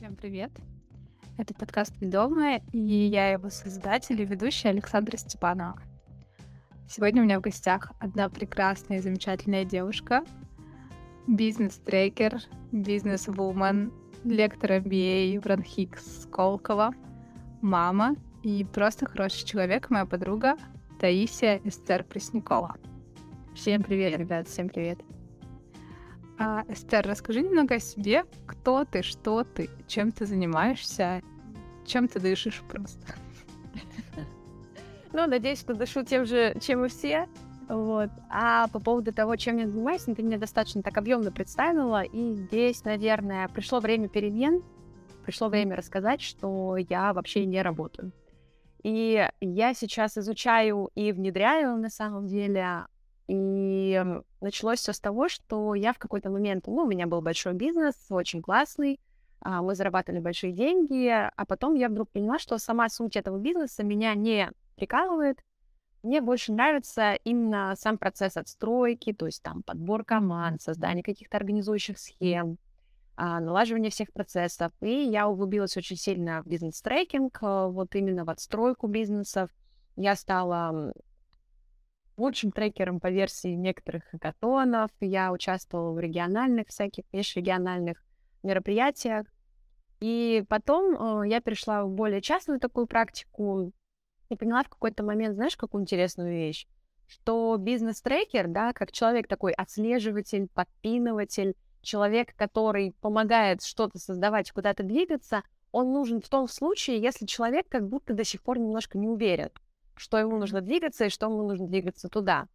Всем привет! Это подкаст «Ведомая», и я его создатель и ведущая Александра Степанова. Сегодня у меня в гостях одна прекрасная и замечательная девушка, бизнес-трекер, бизнес-вумен, лектор MBA в Ранхикс Сколково, мама и просто хороший человек, моя подруга Таисия Эстер Преснякова. Всем привет, ребят, всем привет. А, Эстер, расскажи немного о себе. Кто ты, что ты, чем ты занимаешься, чем ты дышишь просто. Ну, надеюсь, что дышу тем же, чем и все. Вот. А по поводу того, чем я занимаюсь, ну, ты меня достаточно так объемно представила. И здесь, наверное, пришло время перемен. Пришло время рассказать, что я вообще не работаю. И я сейчас изучаю и внедряю на самом деле. И началось все с того, что я в какой-то момент, ну, у меня был большой бизнес, очень классный, а, мы зарабатывали большие деньги, а потом я вдруг поняла, что сама суть этого бизнеса меня не прикалывает. Мне больше нравится именно сам процесс отстройки, то есть там подбор команд, создание каких-то организующих схем, а, налаживание всех процессов. И я углубилась очень сильно в бизнес-трекинг, а, вот именно в отстройку бизнесов. Я стала лучшим трекером по версии некоторых хакатонов. Я участвовала в региональных всяких, межрегиональных мероприятиях. И потом э, я перешла в более частную такую практику и поняла в какой-то момент, знаешь, какую интересную вещь, что бизнес-трекер, да, как человек такой отслеживатель, подпиныватель, человек, который помогает что-то создавать, куда-то двигаться, он нужен в том случае, если человек как будто до сих пор немножко не уверен, что ему нужно двигаться и что ему нужно двигаться туда.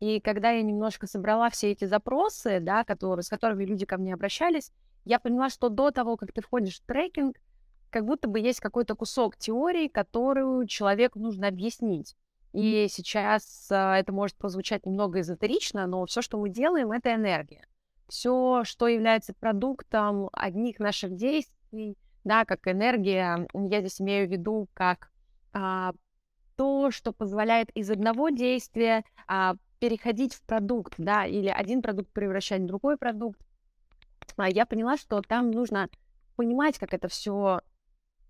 И когда я немножко собрала все эти запросы, да, которые, с которыми люди ко мне обращались, я поняла, что до того, как ты входишь в трекинг, как будто бы есть какой-то кусок теории, которую человеку нужно объяснить. И сейчас а, это может прозвучать немного эзотерично, но все, что мы делаем, это энергия. Все, что является продуктом одних наших действий, да, как энергия, я здесь имею в виду как а, то, что позволяет из одного действия а, переходить в продукт, да, или один продукт превращать в другой продукт. А я поняла, что там нужно понимать, как это все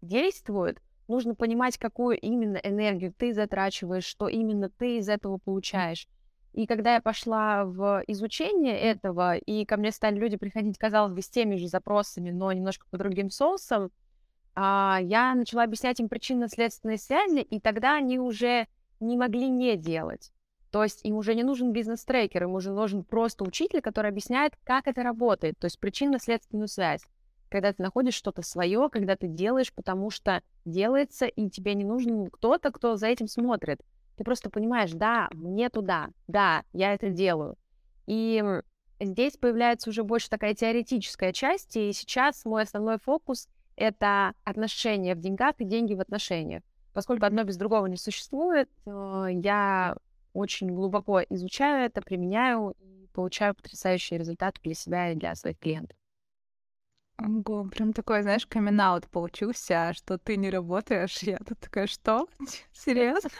действует, нужно понимать, какую именно энергию ты затрачиваешь, что именно ты из этого получаешь. И когда я пошла в изучение этого, и ко мне стали люди приходить, казалось бы, с теми же запросами, но немножко по другим соусам, я начала объяснять им причинно-следственные связи, и тогда они уже не могли не делать. То есть им уже не нужен бизнес-трекер, им уже нужен просто учитель, который объясняет, как это работает, то есть причинно-следственную связь когда ты находишь что-то свое, когда ты делаешь, потому что делается, и тебе не нужен кто-то, кто за этим смотрит. Ты просто понимаешь, да, мне туда, да, я это делаю. И здесь появляется уже больше такая теоретическая часть, и сейчас мой основной фокус — это отношения в деньгах и деньги в отношениях. Поскольку одно без другого не существует, я очень глубоко изучаю это, применяю и получаю потрясающие результаты для себя и для своих клиентов. Ого, прям такой, знаешь, камин получился, что ты не работаешь. Я тут такая, что? Серьезно?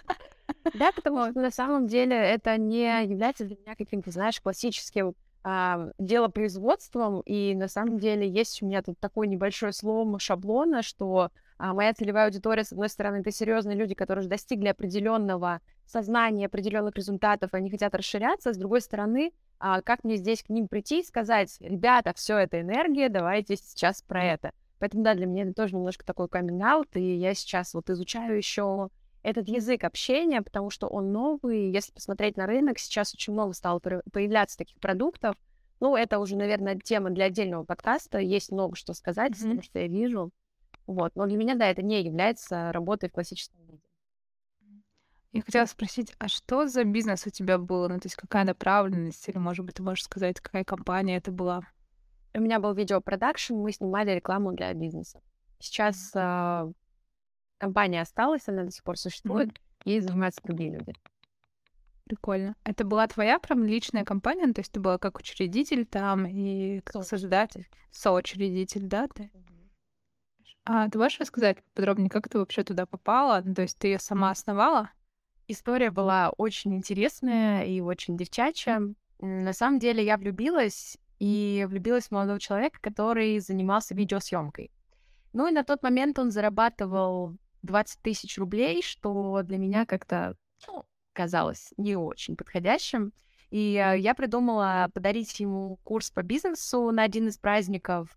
Да, потому что на самом деле это не является для меня каким-то, знаешь, классическим а, делопроизводством, и на самом деле есть у меня тут такой небольшой слом шаблона, что а, моя целевая аудитория, с одной стороны, это серьезные люди, которые уже достигли определенного сознания, определенных результатов, они хотят расширяться, с другой стороны, а, как мне здесь к ним прийти и сказать, ребята, все это энергия, давайте сейчас про это. Поэтому, да, для меня это тоже немножко такой каминг и я сейчас вот изучаю еще этот язык общения, потому что он новый. Если посмотреть на рынок, сейчас очень много стало появляться таких продуктов. Ну, это уже, наверное, тема для отдельного подкаста. Есть много что сказать, mm-hmm. потому что я вижу. Вот. Но для меня, да, это не является работой в классическом виде. Я хотела спросить, а что за бизнес у тебя был? Ну, то есть какая направленность? Или, может быть, ты можешь сказать, какая компания это была? У меня был видеопродакшн, мы снимали рекламу для бизнеса. Сейчас э, компания осталась, она до сих пор существует, mm-hmm. и занимаются другие люди. Прикольно. Это была твоя прям личная компания? Ну, то есть ты была как учредитель там и как создатель, соучредитель, да, ты? А ты можешь рассказать подробнее, как ты вообще туда попала? Ну, то есть ты ее сама основала? История была очень интересная и очень девчачья. На самом деле я влюбилась и влюбилась в молодого человека, который занимался видеосъемкой. Ну и на тот момент он зарабатывал 20 тысяч рублей, что для меня как-то ну, казалось не очень подходящим. И э, я придумала подарить ему курс по бизнесу на один из праздников.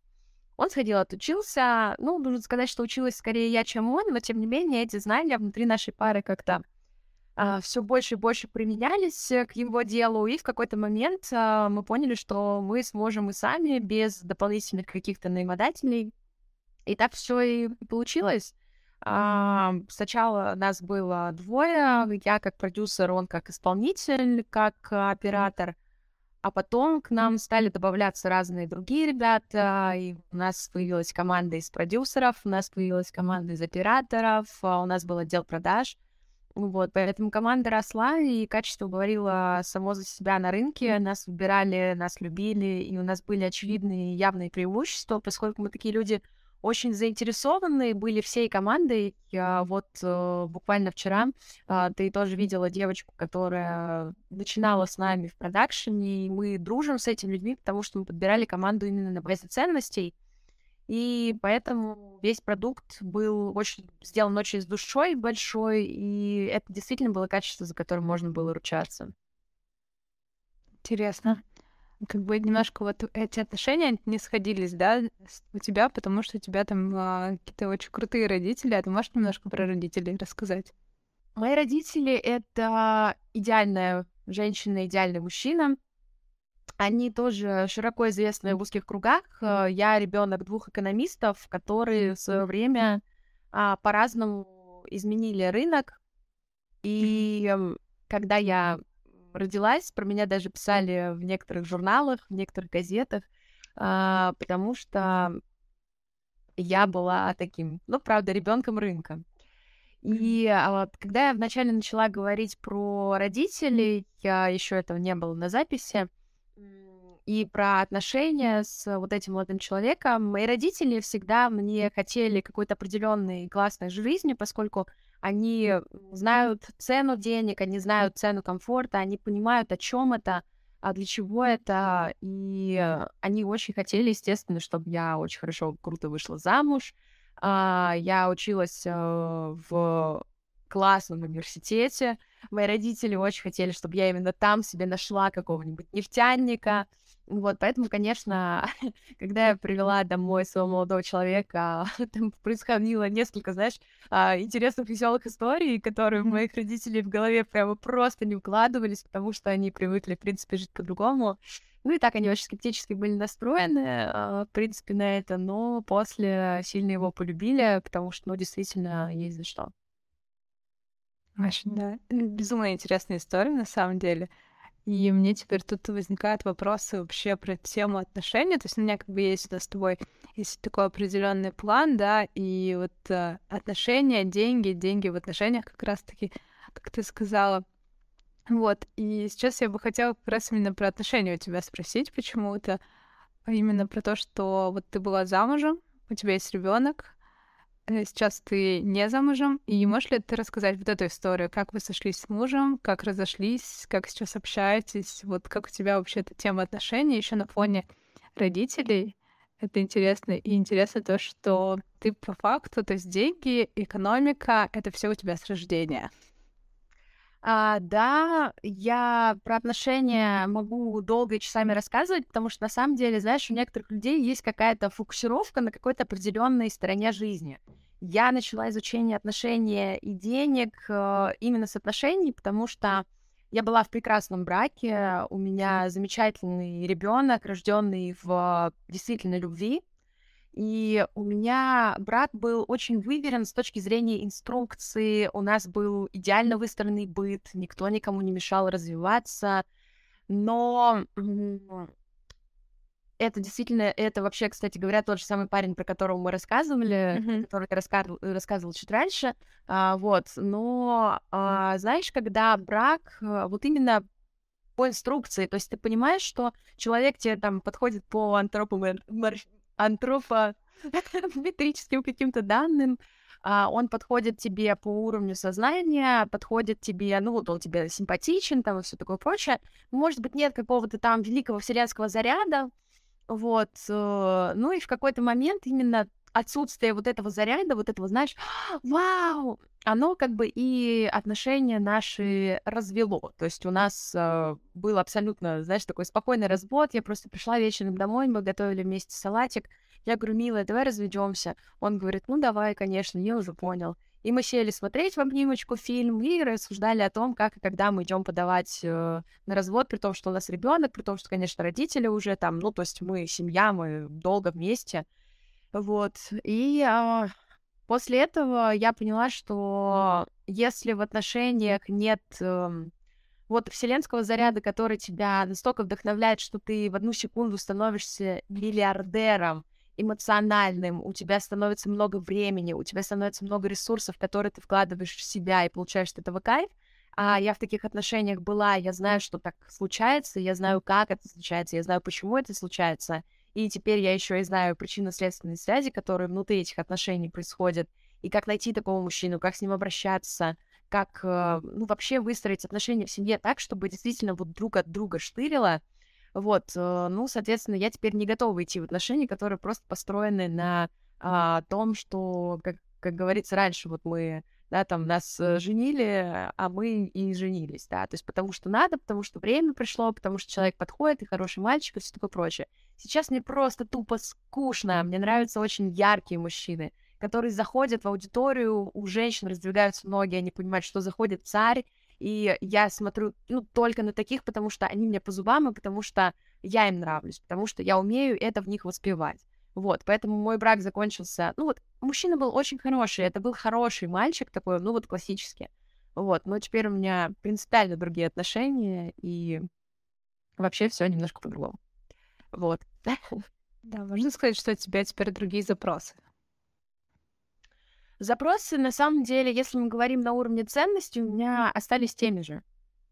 Он сходил, отучился. Ну, нужно сказать, что училась скорее я, чем он, но тем не менее эти знания внутри нашей пары как-то а, все больше и больше применялись к его делу, и в какой-то момент а, мы поняли, что мы сможем и сами без дополнительных каких-то наимодателей. И так все и получилось. А, сначала нас было двое, я как продюсер, он как исполнитель, как оператор. А потом к нам стали добавляться разные другие ребята, и у нас появилась команда из продюсеров, у нас появилась команда из операторов, а у нас был отдел продаж. Вот, поэтому команда росла, и качество говорило само за себя на рынке. Нас выбирали, нас любили, и у нас были очевидные явные преимущества, поскольку мы такие люди очень заинтересованы были всей командой. Я вот э, буквально вчера э, ты тоже видела девочку, которая начинала с нами в продакшене, и мы дружим с этими людьми, потому что мы подбирали команду именно на базе ценностей. И поэтому весь продукт был очень сделан очень с душой большой, и это действительно было качество, за которым можно было ручаться. Интересно как бы немножко вот эти отношения не сходились, да, у тебя, потому что у тебя там а, какие-то очень крутые родители, а ты можешь немножко про родителей рассказать? Мои родители — это идеальная женщина, идеальный мужчина. Они тоже широко известны в узких кругах. Э, я ребенок двух экономистов, которые в свое время а, по-разному изменили рынок. И когда я родилась, про меня даже писали в некоторых журналах, в некоторых газетах, а, потому что я была таким, ну, правда, ребенком рынка. И а вот, когда я вначале начала говорить про родителей, я еще этого не было на записи, и про отношения с вот этим молодым человеком, мои родители всегда мне хотели какой-то определенной классной жизни, поскольку они знают цену денег, они знают цену комфорта, они понимают, о чем это, а для чего это, и они очень хотели, естественно, чтобы я очень хорошо, круто вышла замуж. А, я училась э, в классном университете. Мои родители очень хотели, чтобы я именно там себе нашла какого-нибудь нефтяника, вот, поэтому, конечно, когда я привела домой своего молодого человека, там происходило несколько, знаешь, а, интересных, веселых историй, которые у моих родителей в голове прямо просто не укладывались, потому что они привыкли, в принципе, жить по-другому. Ну и так они очень скептически были настроены, а, в принципе, на это, но после сильно его полюбили, потому что, ну, действительно, есть за что. Очень, да. Безумно интересная история, на самом деле. И мне теперь тут возникают вопросы вообще про тему отношений. То есть у меня как бы есть у нас с тобой есть такой определенный план, да, и вот э, отношения, деньги, деньги в отношениях как раз-таки, как ты сказала. Вот, и сейчас я бы хотела как раз именно про отношения у тебя спросить почему-то, а именно про то, что вот ты была замужем, у тебя есть ребенок, сейчас ты не замужем, и можешь ли ты рассказать вот эту историю, как вы сошлись с мужем, как разошлись, как сейчас общаетесь, вот как у тебя вообще эта тема отношений еще на фоне родителей? Это интересно. И интересно то, что ты по факту, то есть деньги, экономика, это все у тебя с рождения. А, да, я про отношения могу долго и часами рассказывать, потому что на самом деле, знаешь, у некоторых людей есть какая-то фокусировка на какой-то определенной стороне жизни. Я начала изучение отношений и денег э, именно с отношений, потому что я была в прекрасном браке, у меня замечательный ребенок, рожденный в действительно любви, и у меня брат был очень выверен с точки зрения инструкции. У нас был идеально выстроенный быт, никто никому не мешал развиваться. Но это действительно, это вообще, кстати говоря, тот же самый парень, про которого мы рассказывали, mm-hmm. который я рассказывал, рассказывал чуть раньше. А, вот, но а, знаешь, когда брак, а, вот именно по инструкции, то есть ты понимаешь, что человек тебе там подходит по антропомор антропометрическим каким-то данным, а, он подходит тебе по уровню сознания, подходит тебе, ну вот он тебе симпатичен, там и все такое прочее. Может быть, нет какого-то там великого вселенского заряда, вот. Э, ну и в какой-то момент именно отсутствие вот этого заряда, вот этого, знаешь, вау, оно как бы и отношения наши развело. То есть у нас э, был абсолютно, знаешь, такой спокойный развод. Я просто пришла вечером домой, мы готовили вместе салатик. Я говорю, милая, давай разведемся. Он говорит, ну давай, конечно, я уже понял. И мы сели смотреть в обнимочку фильм и рассуждали о том, как и когда мы идем подавать э, на развод, при том, что у нас ребенок, при том, что, конечно, родители уже там, ну, то есть мы семья, мы долго вместе. Вот. И э, после этого я поняла, что если в отношениях нет э, вот вселенского заряда, который тебя настолько вдохновляет, что ты в одну секунду становишься миллиардером, эмоциональным, у тебя становится много времени, у тебя становится много ресурсов, которые ты вкладываешь в себя и получаешь от этого кайф. А я в таких отношениях была, я знаю, что так случается, я знаю, как это случается, я знаю, почему это случается. И теперь я еще и знаю причинно-следственные связи, которые внутри этих отношений происходят, и как найти такого мужчину, как с ним обращаться, как э, ну, вообще выстроить отношения в семье так, чтобы действительно вот друг от друга штырило, вот, э, ну, соответственно, я теперь не готова идти в отношения, которые просто построены на а, том, что, как, как говорится раньше, вот мы, да, там нас э, женили, а мы и женились, да, то есть потому что надо, потому что время пришло, потому что человек подходит, и хороший мальчик, и все такое прочее. Сейчас мне просто тупо скучно, мне нравятся очень яркие мужчины, которые заходят в аудиторию, у женщин раздвигаются ноги, они понимают, что заходит царь, и я смотрю, ну, только на таких, потому что они мне по зубам, и потому что я им нравлюсь, потому что я умею это в них воспевать. Вот, поэтому мой брак закончился... Ну вот, мужчина был очень хороший, это был хороший мальчик такой, ну вот классический. Вот, но теперь у меня принципиально другие отношения, и вообще все немножко по-другому. Вот. Да, можно сказать, что у тебя теперь другие запросы. Запросы, на самом деле, если мы говорим на уровне ценностей, у меня остались теми же.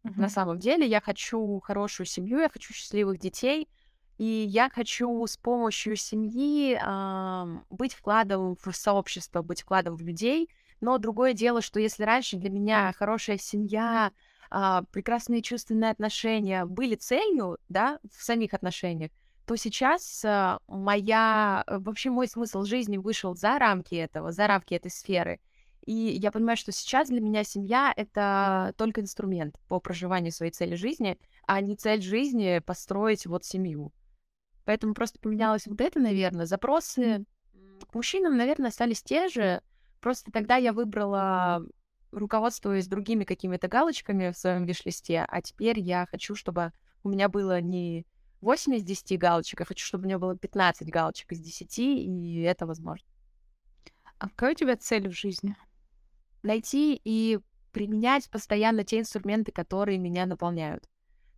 Uh-huh. На самом деле, я хочу хорошую семью, я хочу счастливых детей, и я хочу с помощью семьи э, быть вкладом в сообщество, быть вкладом в людей. Но другое дело, что если раньше для меня хорошая семья, э, прекрасные чувственные отношения были целью, да, в самих отношениях, то сейчас э, моя, вообще мой смысл жизни вышел за рамки этого, за рамки этой сферы. И я понимаю, что сейчас для меня семья — это только инструмент по проживанию своей цели жизни, а не цель жизни построить вот семью. Поэтому просто поменялось вот это, наверное. Запросы к мужчинам, наверное, остались те же. Просто тогда я выбрала руководствуясь другими какими-то галочками в своем виш-листе, а теперь я хочу, чтобы у меня было не 8 из 10 галочек, я хочу, чтобы у меня было 15 галочек из 10, и это возможно. А какая у тебя цель в жизни? Найти и применять постоянно те инструменты, которые меня наполняют.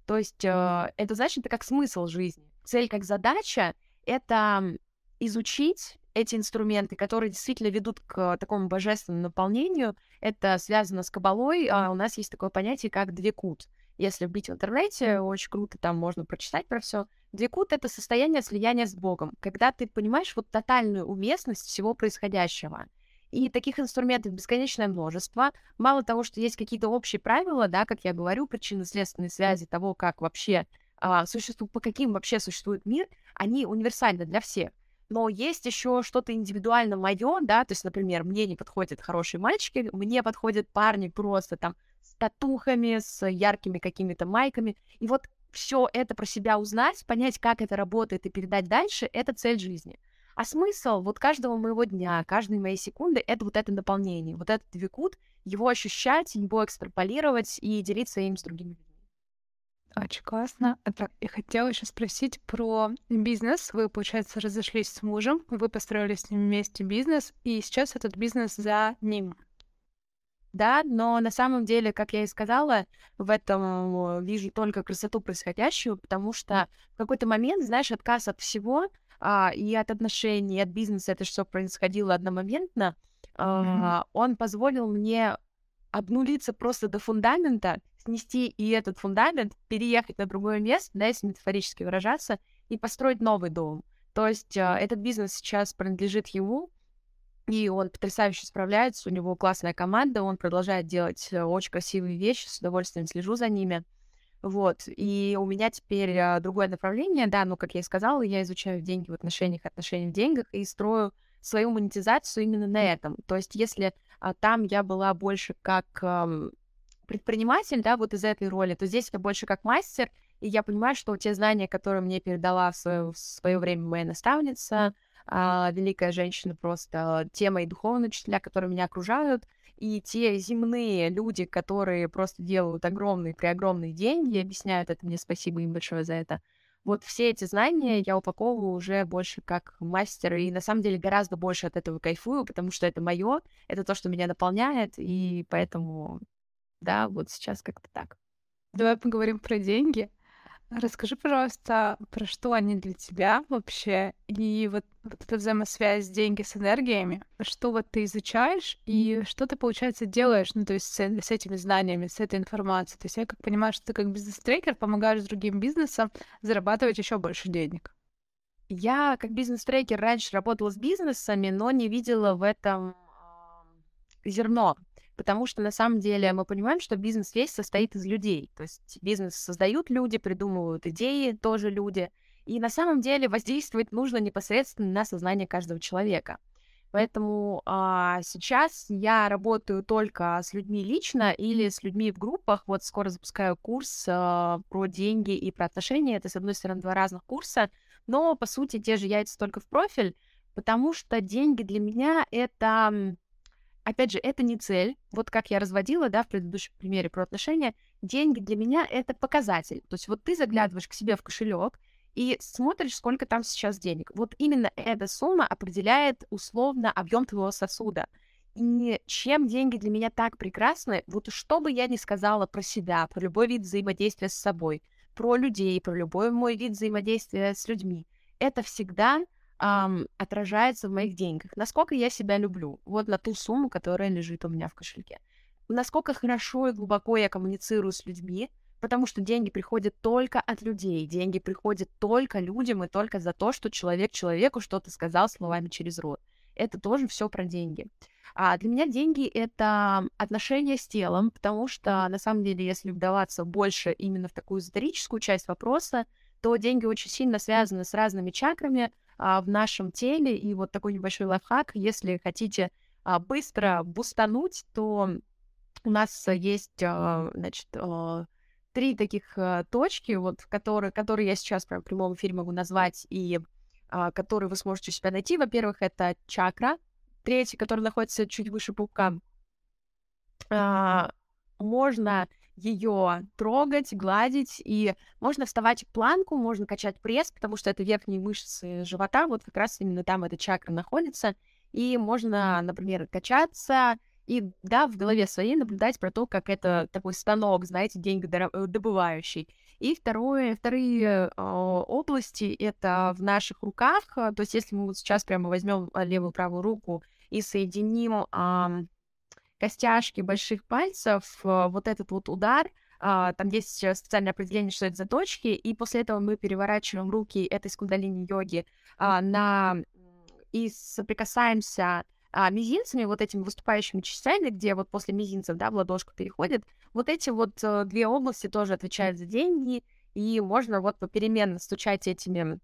То есть э, это значит, это как смысл жизни. Цель как задача — это изучить эти инструменты, которые действительно ведут к такому божественному наполнению. Это связано с кабалой. А у нас есть такое понятие, как двекут. Если вбить в интернете, очень круто, там можно прочитать про все. Дикут — это состояние слияния с Богом, когда ты понимаешь вот тотальную уместность всего происходящего. И таких инструментов бесконечное множество. Мало того, что есть какие-то общие правила, да, как я говорю, причинно-следственные связи того, как вообще а, по каким вообще существует мир, они универсальны для всех. Но есть еще что-то индивидуально мое, да, то есть, например, мне не подходят хорошие мальчики, мне подходят парни просто там татухами, с яркими какими-то майками. И вот все это про себя узнать, понять, как это работает и передать дальше, это цель жизни. А смысл вот каждого моего дня, каждой моей секунды — это вот это наполнение, вот этот викут, его ощущать, его экстраполировать и делиться им с другими людьми. Очень классно. Так, я хотела еще спросить про бизнес. Вы, получается, разошлись с мужем, вы построили с ним вместе бизнес, и сейчас этот бизнес за ним да, но на самом деле, как я и сказала, в этом вижу только красоту происходящего, потому что в какой-то момент, знаешь, отказ от всего а, и от отношений, и от бизнеса, это все происходило одномоментно, а, он позволил мне обнулиться просто до фундамента, снести и этот фундамент, переехать на другое место, да, если метафорически выражаться, и построить новый дом. То есть а, этот бизнес сейчас принадлежит ему, и он потрясающе справляется, у него классная команда, он продолжает делать э, очень красивые вещи, с удовольствием слежу за ними. Вот, и у меня теперь а, другое направление, да, ну, как я и сказала, я изучаю деньги в отношениях, отношения в деньгах и строю свою монетизацию именно на этом. То есть если а, там я была больше как предприниматель, да, вот из этой роли, то здесь я больше как мастер, и я понимаю, что те знания, которые мне передала в свое, в свое время моя наставница, а, великая женщина просто, те мои духовные учителя, которые меня окружают, и те земные люди, которые просто делают огромные, преогромные деньги, объясняют это мне, спасибо им большое за это. Вот все эти знания я упаковываю уже больше как мастер, и на самом деле гораздо больше от этого кайфую, потому что это мое, это то, что меня наполняет, и поэтому, да, вот сейчас как-то так. Давай поговорим про деньги. Расскажи, пожалуйста, про что они для тебя вообще, и вот, вот эта взаимосвязь деньги с энергиями, что вот ты изучаешь и что ты, получается, делаешь, ну, то есть с, с этими знаниями, с этой информацией. То есть я как понимаю, что ты как бизнес-трекер помогаешь другим бизнесам зарабатывать еще больше денег. Я как бизнес-трекер раньше работала с бизнесами, но не видела в этом зерно потому что на самом деле мы понимаем, что бизнес весь состоит из людей. То есть бизнес создают люди, придумывают идеи тоже люди. И на самом деле воздействовать нужно непосредственно на сознание каждого человека. Поэтому а, сейчас я работаю только с людьми лично или с людьми в группах. Вот скоро запускаю курс а, про деньги и про отношения. Это, с одной стороны, два разных курса, но, по сути, те же яйца только в профиль, потому что деньги для меня — это опять же, это не цель. Вот как я разводила, да, в предыдущем примере про отношения, деньги для меня это показатель. То есть вот ты заглядываешь к себе в кошелек и смотришь, сколько там сейчас денег. Вот именно эта сумма определяет условно объем твоего сосуда. И чем деньги для меня так прекрасны, вот что бы я ни сказала про себя, про любой вид взаимодействия с собой, про людей, про любой мой вид взаимодействия с людьми, это всегда ам, отражается в моих деньгах. Насколько я себя люблю, вот на ту сумму, которая лежит у меня в кошельке. Насколько хорошо и глубоко я коммуницирую с людьми, потому что деньги приходят только от людей, деньги приходят только людям и только за то, что человек человеку что-то сказал словами через рот. Это тоже все про деньги. А для меня деньги — это отношения с телом, потому что, на самом деле, если вдаваться больше именно в такую эзотерическую часть вопроса, то деньги очень сильно связаны с разными чакрами, а, в нашем теле. И вот такой небольшой лайфхак, если хотите а, быстро бустануть, то у нас есть, а, значит, а, три таких а, точки, вот, которые, которые я сейчас прям в прямом эфире могу назвать, и а, которые вы сможете у себя найти. Во-первых, это чакра, третья, которая находится чуть выше пупка. А, можно ее трогать, гладить, и можно вставать в планку, можно качать пресс, потому что это верхние мышцы живота, вот как раз именно там эта чакра находится, и можно, например, качаться, и, да, в голове своей наблюдать про то, как это такой станок, знаете, деньгодобывающий. И второе, вторые э, области — это в наших руках, то есть если мы вот сейчас прямо возьмем левую правую руку и соединим э, костяшки больших пальцев, э, вот этот вот удар, а, там есть специальное определение, что это за точки, и после этого мы переворачиваем руки этой с кундалини-йоги а, на... и соприкасаемся а, мизинцами, вот этими выступающими частями, где вот после мизинцев, да, в ладошку переходит, вот эти вот э, две области тоже отвечают за деньги, и можно вот попеременно стучать этими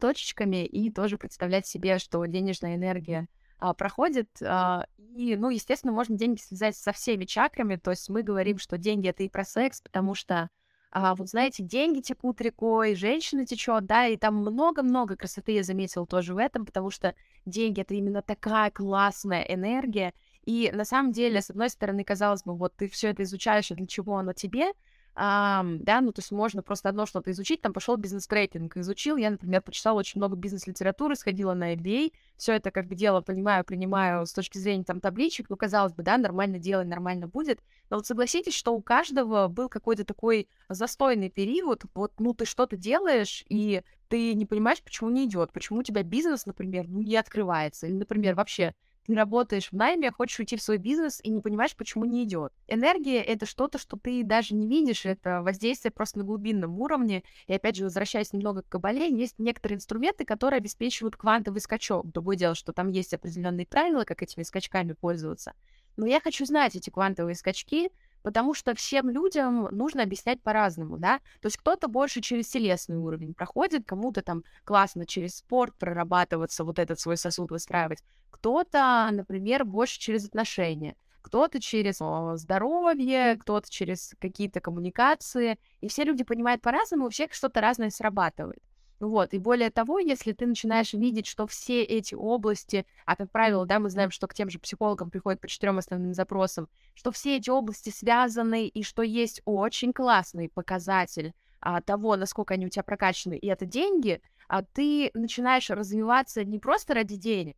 точечками и тоже представлять себе, что денежная энергия а, проходит. А, и, ну, естественно, можно деньги связать со всеми чакрами. То есть мы говорим, что деньги это и про секс, потому что а, вот знаете, деньги текут рекой, женщина течет, да, и там много-много красоты я заметила тоже в этом, потому что деньги это именно такая классная энергия. И на самом деле, с одной стороны, казалось бы, вот ты все это изучаешь, и для чего оно тебе, а, да, ну, то есть можно просто одно что-то изучить, там пошел бизнес-трекинг, изучил, я, например, почитала очень много бизнес-литературы, сходила на MBA, все это как бы дело понимаю, принимаю с точки зрения там табличек, ну, казалось бы, да, нормально делай, нормально будет, но вот согласитесь, что у каждого был какой-то такой застойный период, вот, ну, ты что-то делаешь, и ты не понимаешь, почему не идет, почему у тебя бизнес, например, ну, не открывается, или, например, вообще ты работаешь в найме, хочешь уйти в свой бизнес и не понимаешь, почему не идет. Энергия — это что-то, что ты даже не видишь, это воздействие просто на глубинном уровне. И опять же, возвращаясь немного к кабале, есть некоторые инструменты, которые обеспечивают квантовый скачок. Другое дело, что там есть определенные правила, как этими скачками пользоваться. Но я хочу знать эти квантовые скачки, потому что всем людям нужно объяснять по-разному, да, то есть кто-то больше через телесный уровень проходит, кому-то там классно через спорт прорабатываться, вот этот свой сосуд выстраивать, кто-то, например, больше через отношения, кто-то через здоровье, кто-то через какие-то коммуникации, и все люди понимают по-разному, у всех что-то разное срабатывает. Вот, и более того, если ты начинаешь видеть, что все эти области, а как правило, да, мы знаем, что к тем же психологам приходят по четырем основным запросам, что все эти области связаны, и что есть очень классный показатель а, того, насколько они у тебя прокачаны, и это деньги, а ты начинаешь развиваться не просто ради денег,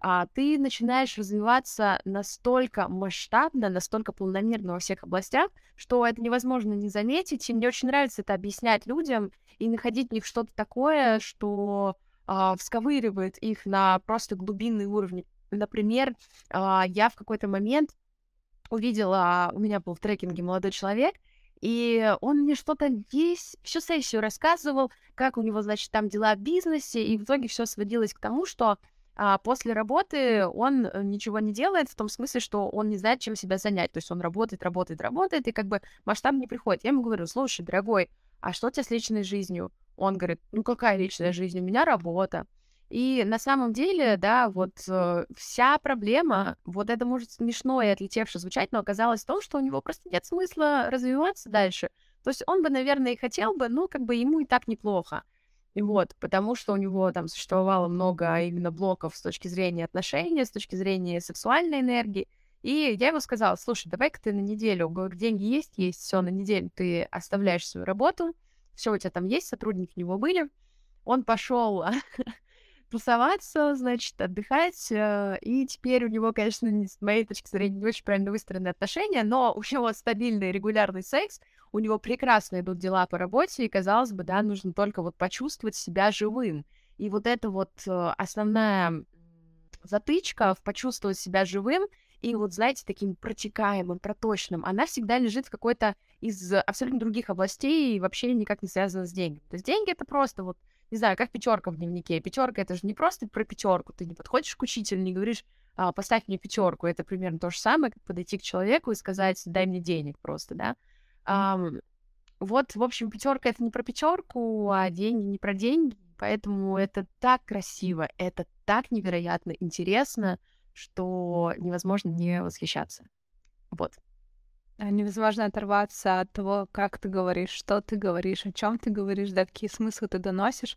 а ты начинаешь развиваться настолько масштабно, настолько полномерно во всех областях, что это невозможно не заметить. И мне очень нравится это объяснять людям и находить в них что-то такое, что а, всковыривает их на просто глубинный уровень. Например, а, я в какой-то момент увидела, у меня был в трекинге молодой человек, и он мне что-то весь, всю сессию рассказывал, как у него, значит, там дела в бизнесе, и в итоге все сводилось к тому, что а после работы он э, ничего не делает в том смысле, что он не знает, чем себя занять. То есть он работает, работает, работает, и как бы масштаб не приходит. Я ему говорю, слушай, дорогой, а что у тебя с личной жизнью? Он говорит, ну какая личная жизнь? У меня работа. И на самом деле, да, вот э, вся проблема, вот это может смешно и отлетевше звучать, но оказалось в том, что у него просто нет смысла развиваться дальше. То есть он бы, наверное, и хотел бы, но как бы ему и так неплохо. И вот, потому что у него там существовало много именно блоков с точки зрения отношений, с точки зрения сексуальной энергии. И я ему сказала, слушай, давай-ка ты на неделю, говорю, деньги есть, есть, все, на неделю ты оставляешь свою работу, все у тебя там есть, сотрудники у него были. Он пошел тусоваться, значит, отдыхать, э, и теперь у него, конечно, с моей точки зрения, не очень правильно выстроены отношения, но у него стабильный регулярный секс, у него прекрасно идут дела по работе, и, казалось бы, да, нужно только вот почувствовать себя живым. И вот это вот э, основная затычка в почувствовать себя живым и вот, знаете, таким протекаемым, проточным, она всегда лежит в какой-то из абсолютно других областей и вообще никак не связана с деньгами. То есть деньги это просто вот, не знаю, как пятерка в дневнике. Пятерка это же не просто про пятерку. Ты не подходишь к учителю, не говоришь, а, поставь мне пятерку. Это примерно то же самое, как подойти к человеку и сказать, дай мне денег просто, да. Um, вот, в общем, пятерка это не про пятерку, а деньги не про деньги. Поэтому это так красиво, это так невероятно интересно, что невозможно не восхищаться. Вот. А невозможно оторваться от того, как ты говоришь, что ты говоришь, о чем ты говоришь, да, какие смыслы ты доносишь.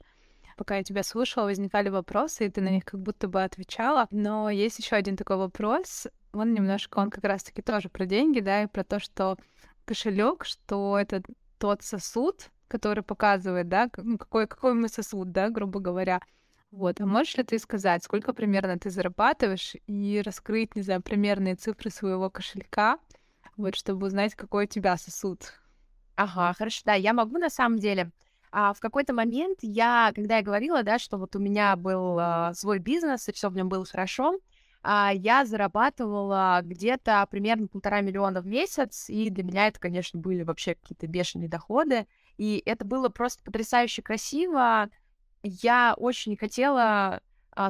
Пока я тебя слушала, возникали вопросы, и ты на них как будто бы отвечала. Но есть еще один такой вопрос. Он немножко, он как раз-таки тоже про деньги, да, и про то, что кошелек, что это тот сосуд, который показывает, да, ну, какой, какой мы сосуд, да, грубо говоря. Вот, а можешь ли ты сказать, сколько примерно ты зарабатываешь и раскрыть, не знаю, примерные цифры своего кошелька, вот, чтобы узнать, какой у тебя сосуд? Ага, хорошо, да, я могу на самом деле. А в какой-то момент я, когда я говорила, да, что вот у меня был а, свой бизнес, и все в нем было хорошо, я зарабатывала где-то примерно полтора миллиона в месяц, и для меня это, конечно, были вообще какие-то бешеные доходы, и это было просто потрясающе красиво. Я очень хотела а,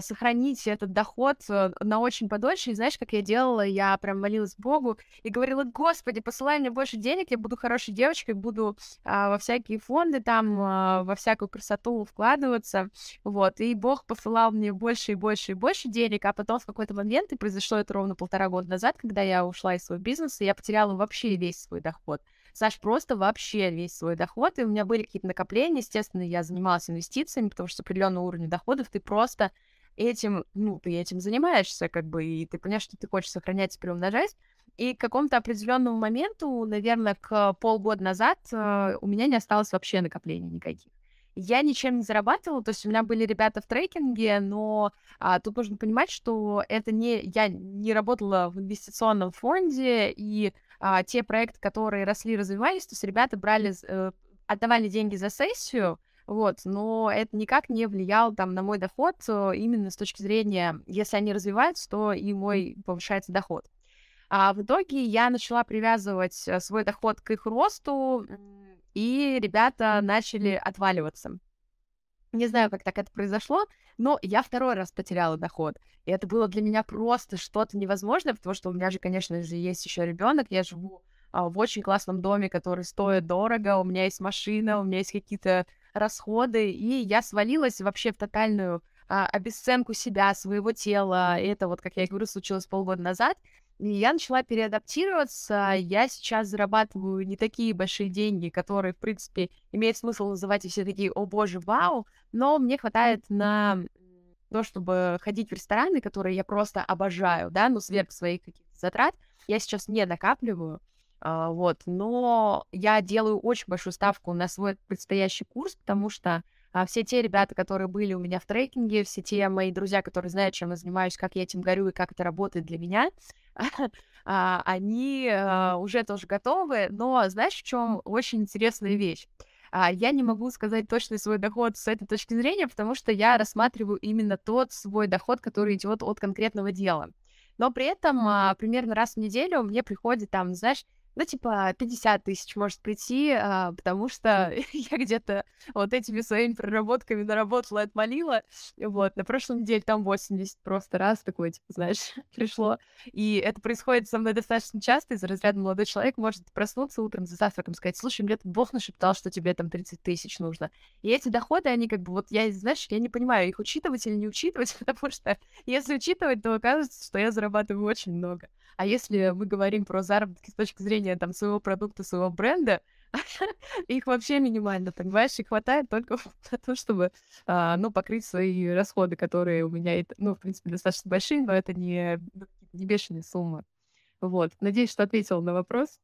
сохранить этот доход э, на очень подольше. И знаешь, как я делала? Я прям молилась Богу и говорила, Господи, посылай мне больше денег, я буду хорошей девочкой, буду а, во всякие фонды там, а, во всякую красоту вкладываться. Вот. И Бог посылал мне больше и больше и больше денег, а потом в какой-то момент, и произошло это ровно полтора года назад, когда я ушла из своего бизнеса, я потеряла вообще весь свой доход. Саш, просто вообще весь свой доход, и у меня были какие-то накопления, естественно, я занималась инвестициями, потому что с определенного уровня доходов ты просто этим, ну, ты этим занимаешься, как бы, и ты понимаешь, что ты хочешь сохранять и приумножать. И к какому-то определенному моменту, наверное, к полгода назад э, у меня не осталось вообще накоплений никаких. Я ничем не зарабатывала, то есть у меня были ребята в трекинге, но а, тут нужно понимать, что это не я не работала в инвестиционном фонде, и а, те проекты, которые росли, развивались, то есть ребята брали, э, отдавали деньги за сессию, вот, но это никак не влияло там на мой доход э, именно с точки зрения, если они развиваются, то и мой повышается доход. А в итоге я начала привязывать э, свой доход к их росту, и ребята начали отваливаться. Не знаю, как так это произошло, но я второй раз потеряла доход. И это было для меня просто что-то невозможное, потому что у меня же, конечно же, есть еще ребенок, я живу а, в очень классном доме, который стоит дорого, у меня есть машина, у меня есть какие-то расходы, и я свалилась вообще в тотальную а, обесценку себя, своего тела. И это вот, как я говорю, случилось полгода назад. И я начала переадаптироваться. Я сейчас зарабатываю не такие большие деньги, которые, в принципе, имеет смысл называть и все такие, о боже, вау, но мне хватает на то, чтобы ходить в рестораны, которые я просто обожаю, да, ну, сверх своих каких-то затрат, я сейчас не накапливаю, вот, но я делаю очень большую ставку на свой предстоящий курс, потому что а, все те ребята, которые были у меня в трекинге, все те мои друзья, которые знают, чем я занимаюсь, как я этим горю и как это работает для меня, а, они а, уже тоже готовы, но знаешь, в чем очень интересная вещь? А, я не могу сказать точный свой доход с этой точки зрения, потому что я рассматриваю именно тот свой доход, который идет от конкретного дела. Но при этом а, примерно раз в неделю мне приходит там, знаешь, ну, типа, 50 тысяч может прийти, а, потому что я где-то вот этими своими проработками наработала, отмолила. Вот, на прошлой неделе там 80 просто раз такой, типа, знаешь, пришло. И это происходит со мной достаточно часто, из-за разряда молодой человек может проснуться утром за завтраком, сказать, слушай, мне тут Бог нашептал, что тебе там 30 тысяч нужно. И эти доходы, они как бы, вот я, знаешь, я не понимаю, их учитывать или не учитывать, потому что если учитывать, то окажется, что я зарабатываю очень много. А если мы говорим про заработки с точки зрения там своего продукта, своего бренда, их вообще минимально, понимаешь, и хватает только на то, чтобы, а, ну, покрыть свои расходы, которые у меня, ну, в принципе, достаточно большие, но это не, ну, не бешеные суммы. Вот. Надеюсь, что ответила на вопрос.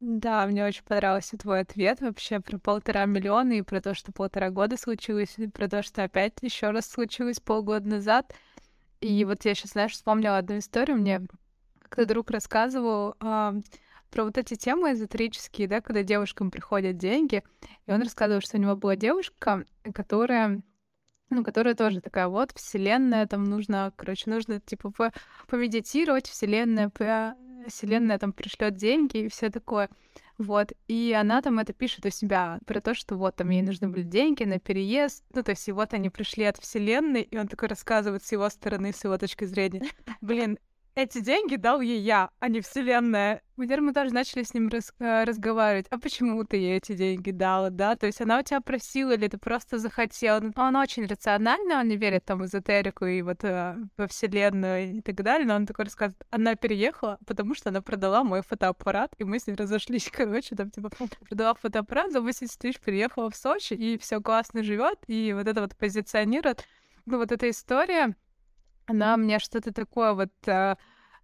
Да, мне очень понравился твой ответ вообще про полтора миллиона и про то, что полтора года случилось, и про то, что опять еще раз случилось полгода назад. И вот я сейчас, знаешь, вспомнила одну историю. Мне как-то друг рассказывал а, про вот эти темы эзотерические, да, когда девушкам приходят деньги, и он рассказывал, что у него была девушка, которая ну, которая тоже такая вот, вселенная, там нужно, короче, нужно, типа, по помедитировать, вселенная, вселенная там пришлет деньги и все такое. Вот, и она там это пишет у себя про то, что вот там ей нужны были деньги на переезд, ну, то есть и вот они пришли от вселенной, и он такой рассказывает с его стороны, с его точки зрения. Блин, эти деньги дал ей я, а не Вселенная. Наверное, мы даже начали с ним раз, э, разговаривать. А почему ты ей эти деньги дала, да? То есть она у тебя просила или ты просто захотела? Ну, он очень рационально, он не верит там в эзотерику и вот э, во Вселенную и так далее, но он такой рассказывает, она переехала, потому что она продала мой фотоаппарат, и мы с ней разошлись, короче, там типа продала фотоаппарат за 80 тысяч, приехала в Сочи, и все классно живет, и вот это вот позиционирует. Ну, вот эта история, она мне что-то такое вот э,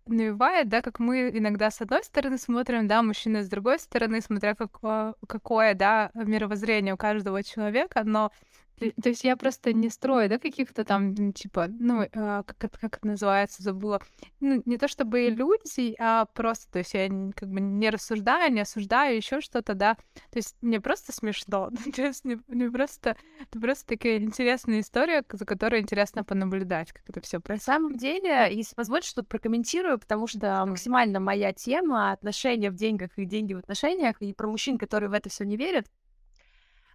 навевает, да, как мы иногда с одной стороны смотрим, да, мужчины с другой стороны, смотря как, какое, да, мировоззрение у каждого человека, но то есть я просто не строю, да, каких-то там, типа, ну, а, как, это, как это называется, забыла. Ну, не то чтобы иллюзий, а просто, то есть я как бы не рассуждаю, не осуждаю, еще что-то, да. То есть мне просто смешно. то есть мне, мне просто, это просто такая интересная история, за которой интересно понаблюдать, как это все происходит. На самом деле, если позволить, что-то прокомментирую, потому что максимально моя тема отношения в деньгах и деньги в отношениях, и про мужчин, которые в это все не верят.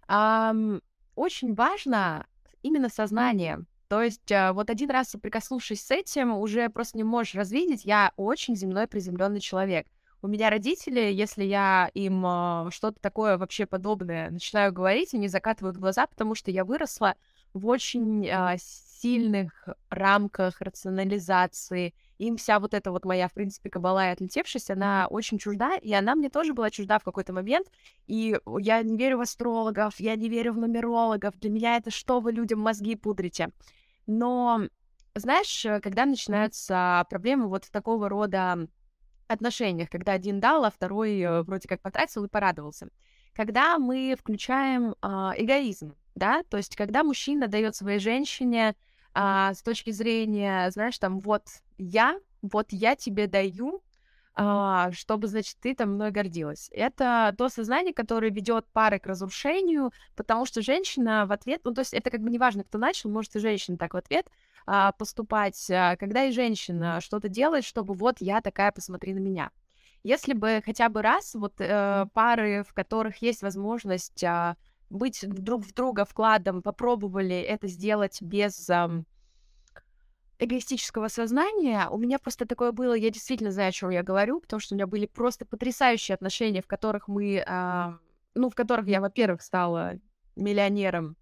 Um, очень важно именно сознание. То есть а, вот один раз соприкоснувшись с этим, уже просто не можешь развидеть, я очень земной приземленный человек. У меня родители, если я им э, что-то такое вообще подобное начинаю говорить, они закатывают глаза, потому что я выросла в очень э, сильных рамках рационализации. Им вся вот эта вот моя, в принципе, кабала и отлетевшись, она очень чужда, и она мне тоже была чужда в какой-то момент. И я не верю в астрологов, я не верю в нумерологов. Для меня это что вы людям мозги пудрите. Но, знаешь, когда начинаются проблемы вот в такого рода отношениях, когда один дал, а второй э, вроде как потратил и порадовался. Когда мы включаем э, эгоизм, да, то есть когда мужчина дает своей женщине а, с точки зрения, знаешь, там, вот я, вот я тебе даю, а, чтобы, значит, ты там мной гордилась. Это то сознание, которое ведет пары к разрушению, потому что женщина в ответ, ну, то есть это как бы неважно, кто начал, может и женщина так в ответ а, поступать, а, когда и женщина что-то делает, чтобы вот я такая, посмотри на меня. Если бы хотя бы раз вот э, пары, в которых есть возможность а, быть друг в друга вкладом, попробовали это сделать без эгоистического сознания. У меня просто такое было, я действительно знаю, о чем я говорю, потому что у меня были просто потрясающие отношения, в которых мы, а, ну, в которых я, во-первых, стала миллионером,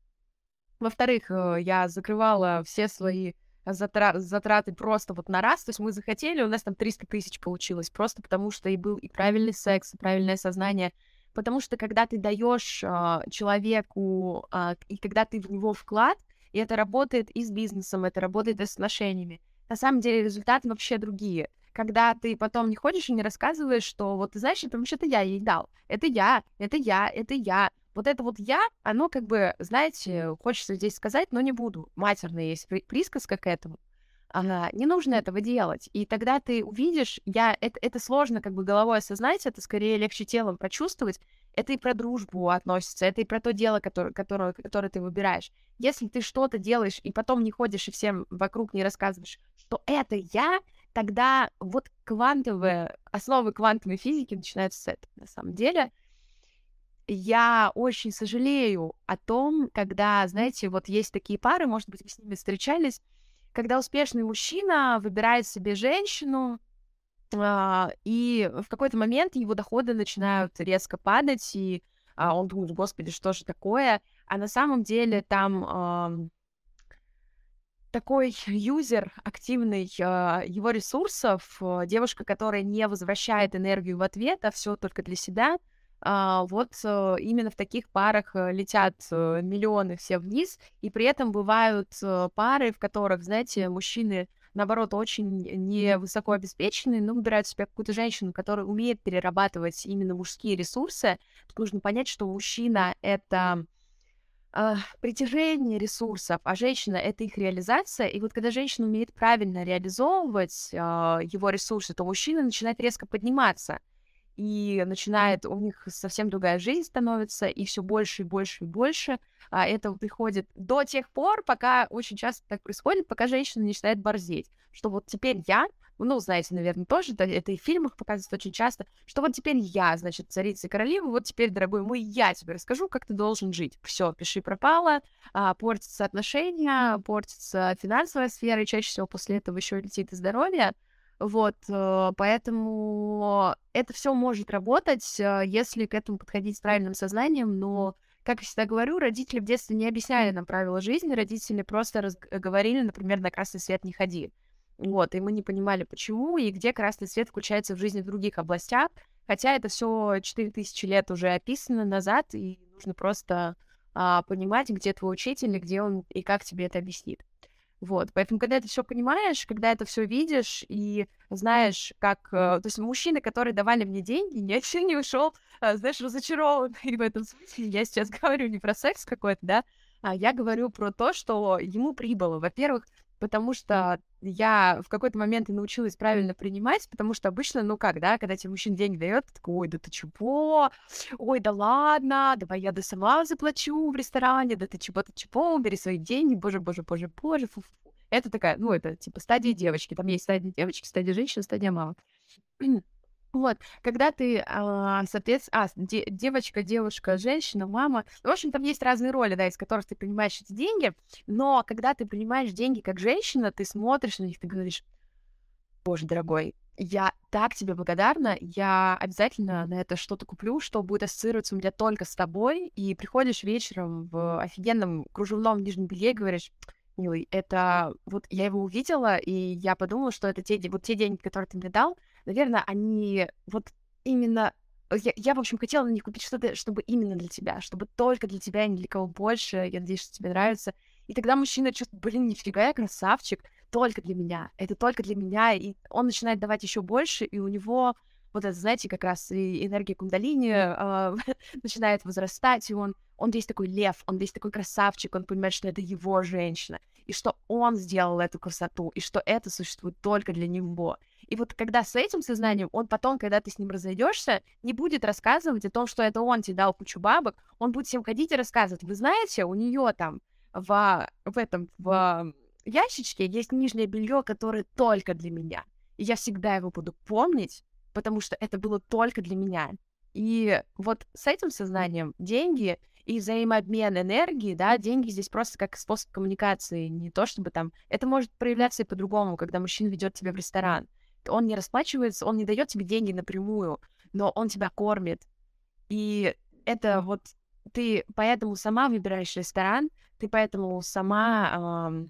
во-вторых, э, я закрывала все свои затра- затраты просто вот на раз, то есть мы захотели, у нас там 300 тысяч получилось, просто потому что и был и правильный секс, и правильное сознание, потому что когда ты даешь э, человеку, э, и когда ты в него вклад, и это работает и с бизнесом, это работает и с отношениями, на самом деле результаты вообще другие. Когда ты потом не ходишь и не рассказываешь, что вот ты знаешь, это вообще-то я ей дал, это я, это я, это я, вот это вот я, оно как бы, знаете, хочется здесь сказать, но не буду. Матерная есть присказка к этому. Ага, не нужно этого делать. И тогда ты увидишь, я, это, это сложно как бы головой осознать, это скорее легче телом прочувствовать. Это и про дружбу относится, это и про то дело, которое, которое, которое ты выбираешь. Если ты что-то делаешь и потом не ходишь и всем вокруг не рассказываешь, что это я, тогда вот квантовые, основы квантовой физики начинаются с этого, на самом деле я очень сожалею о том, когда, знаете, вот есть такие пары, может быть, вы с ними встречались, когда успешный мужчина выбирает себе женщину, а, и в какой-то момент его доходы начинают резко падать, и а, он думает, господи, что же такое? А на самом деле там а, такой юзер активный а, его ресурсов, а, девушка, которая не возвращает энергию в ответ, а все только для себя — вот э, именно в таких парах э, летят э, миллионы все вниз, и при этом бывают пары, в которых, знаете, мужчины наоборот, очень невысоко обеспеченные, но выбирают себе какую-то женщину, которая умеет перерабатывать именно мужские ресурсы. Тут нужно понять, что мужчина — это э, притяжение ресурсов, а женщина — это их реализация. И вот когда женщина умеет правильно реализовывать э, его ресурсы, то мужчина начинает резко подниматься — и начинает, у них совсем другая жизнь становится, и все больше и больше и больше. А это приходит до тех пор, пока очень часто так происходит, пока женщина начинает борзеть. Что вот теперь я, ну, знаете, наверное, тоже, это, это и в фильмах показывают очень часто, что вот теперь я, значит, царица и королева, вот теперь, дорогой мой, я тебе расскажу, как ты должен жить. Все, пиши пропало, а, портятся отношения, портится финансовая сфера, и чаще всего после этого еще летит и здоровье. Вот, э, поэтому это все может работать, э, если к этому подходить с правильным сознанием, но, как я всегда говорю, родители в детстве не объясняли нам правила жизни, родители просто раз- говорили, например, на красный свет не ходи. Вот, и мы не понимали, почему и где красный свет включается в жизни в других областях, хотя это все 4000 лет уже описано назад, и нужно просто а, понимать, где твой учитель, и где он, и как тебе это объяснит. Вот, поэтому, когда ты все понимаешь, когда это все видишь и знаешь, как... Э, то есть мужчины, которые давали мне деньги, ни один не ушел, э, знаешь, разочарованный в этом смысле. Я сейчас говорю не про секс какой-то, да, а я говорю про то, что ему прибыло. Во-первых, потому что я в какой-то момент и научилась правильно принимать, потому что обычно, ну как, да, когда тебе мужчина деньги дает, ты такой, ой, да ты чего? Ой, да ладно, давай я да сама заплачу в ресторане, да ты чего, ты чего, убери свои деньги, боже, боже, боже, боже, фу, фу. Это такая, ну, это типа стадия девочки, там есть стадия девочки, стадия женщины, стадия мамы. Вот, когда ты, а, соответственно, а, де- девочка, девушка, женщина, мама, в общем, там есть разные роли, да, из которых ты принимаешь эти деньги, но когда ты принимаешь деньги как женщина, ты смотришь на них, ты говоришь, боже, дорогой, я так тебе благодарна, я обязательно на это что-то куплю, что будет ассоциироваться у меня только с тобой, и приходишь вечером в офигенном кружевном нижнем белье и говоришь, милый, это вот я его увидела, и я подумала, что это те, вот те деньги, которые ты мне дал, наверное, они вот именно... Я, я, в общем, хотела на них купить что-то, чтобы именно для тебя, чтобы только для тебя и ни для кого больше. Я надеюсь, что тебе нравится. И тогда мужчина чувствует, блин, нифига, я красавчик, только для меня. Это только для меня. И он начинает давать еще больше, и у него вот это, знаете, как раз и энергия кундалини э, начинает возрастать, и он, он весь такой лев, он весь такой красавчик, он понимает, что это его женщина, и что он сделал эту красоту, и что это существует только для него. И вот когда с этим сознанием, он потом, когда ты с ним разойдешься, не будет рассказывать о том, что это он тебе дал кучу бабок, он будет всем ходить и рассказывать. Вы знаете, у нее там в, в этом в ящичке есть нижнее белье, которое только для меня. И я всегда его буду помнить, потому что это было только для меня. И вот с этим сознанием деньги и взаимообмен энергии, да, деньги здесь просто как способ коммуникации, не то чтобы там... Это может проявляться и по-другому, когда мужчина ведет тебя в ресторан. Он не расплачивается, он не дает тебе деньги напрямую, но он тебя кормит. И это вот ты поэтому сама выбираешь ресторан, ты поэтому сама э,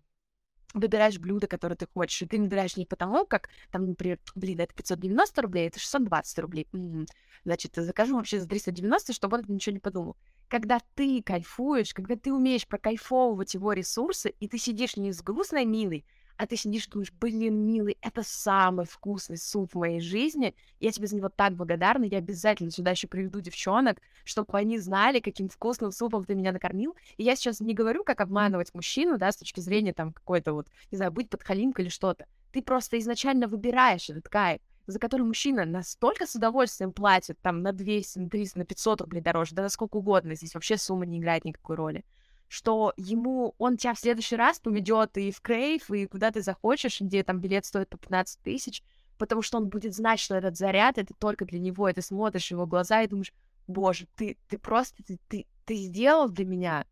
выбираешь блюдо, которое ты хочешь, и ты выбираешь не потому, как, там, например, блин, это 590 рублей, это 620 рублей, м-м, значит, закажу вообще за 390, чтобы он ничего не подумал. Когда ты кайфуешь, когда ты умеешь прокайфовывать его ресурсы, и ты сидишь не с грустной милой, а ты сидишь и думаешь, блин, милый, это самый вкусный суп в моей жизни, я тебе за него так благодарна, я обязательно сюда еще приведу девчонок, чтобы они знали, каким вкусным супом ты меня накормил. И я сейчас не говорю, как обманывать мужчину, да, с точки зрения там какой-то вот, не знаю, быть подхалимкой или что-то. Ты просто изначально выбираешь этот кайф, за который мужчина настолько с удовольствием платит, там, на 200, на 300, на 500 рублей дороже, да на сколько угодно, здесь вообще сумма не играет никакой роли что ему он тебя в следующий раз поведет и в Крейв, и куда ты захочешь, где там билет стоит по 15 тысяч, потому что он будет знать, что этот заряд это только для него, и ты смотришь его глаза и думаешь, боже, ты, ты просто, ты, ты, ты сделал для меня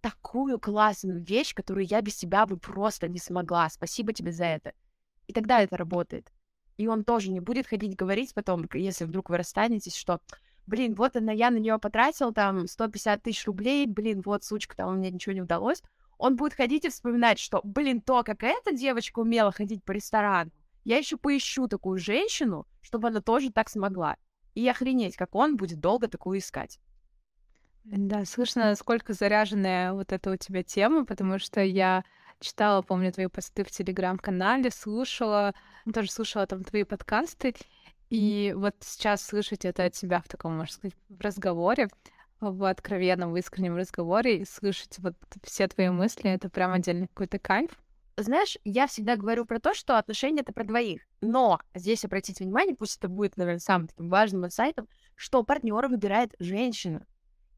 такую классную вещь, которую я без тебя бы просто не смогла. Спасибо тебе за это. И тогда это работает. И он тоже не будет ходить говорить потом, если вдруг вы расстанетесь, что блин, вот она, я на нее потратил там 150 тысяч рублей, блин, вот, сучка, там у меня ничего не удалось, он будет ходить и вспоминать, что, блин, то, как эта девочка умела ходить по ресторану, я еще поищу такую женщину, чтобы она тоже так смогла. И охренеть, как он будет долго такую искать. Да, слышно, насколько заряженная вот эта у тебя тема, потому что я читала, помню, твои посты в Телеграм-канале, слушала, тоже слушала там твои подкасты, и вот сейчас слышать это от тебя в таком, можно сказать, разговоре, в откровенном, в искреннем разговоре, и слышать вот все твои мысли, это прям отдельный какой-то кайф. Знаешь, я всегда говорю про то, что отношения это про двоих. Но здесь обратите внимание, пусть это будет, наверное, самым таким важным инсайтом, что партнера выбирает женщина.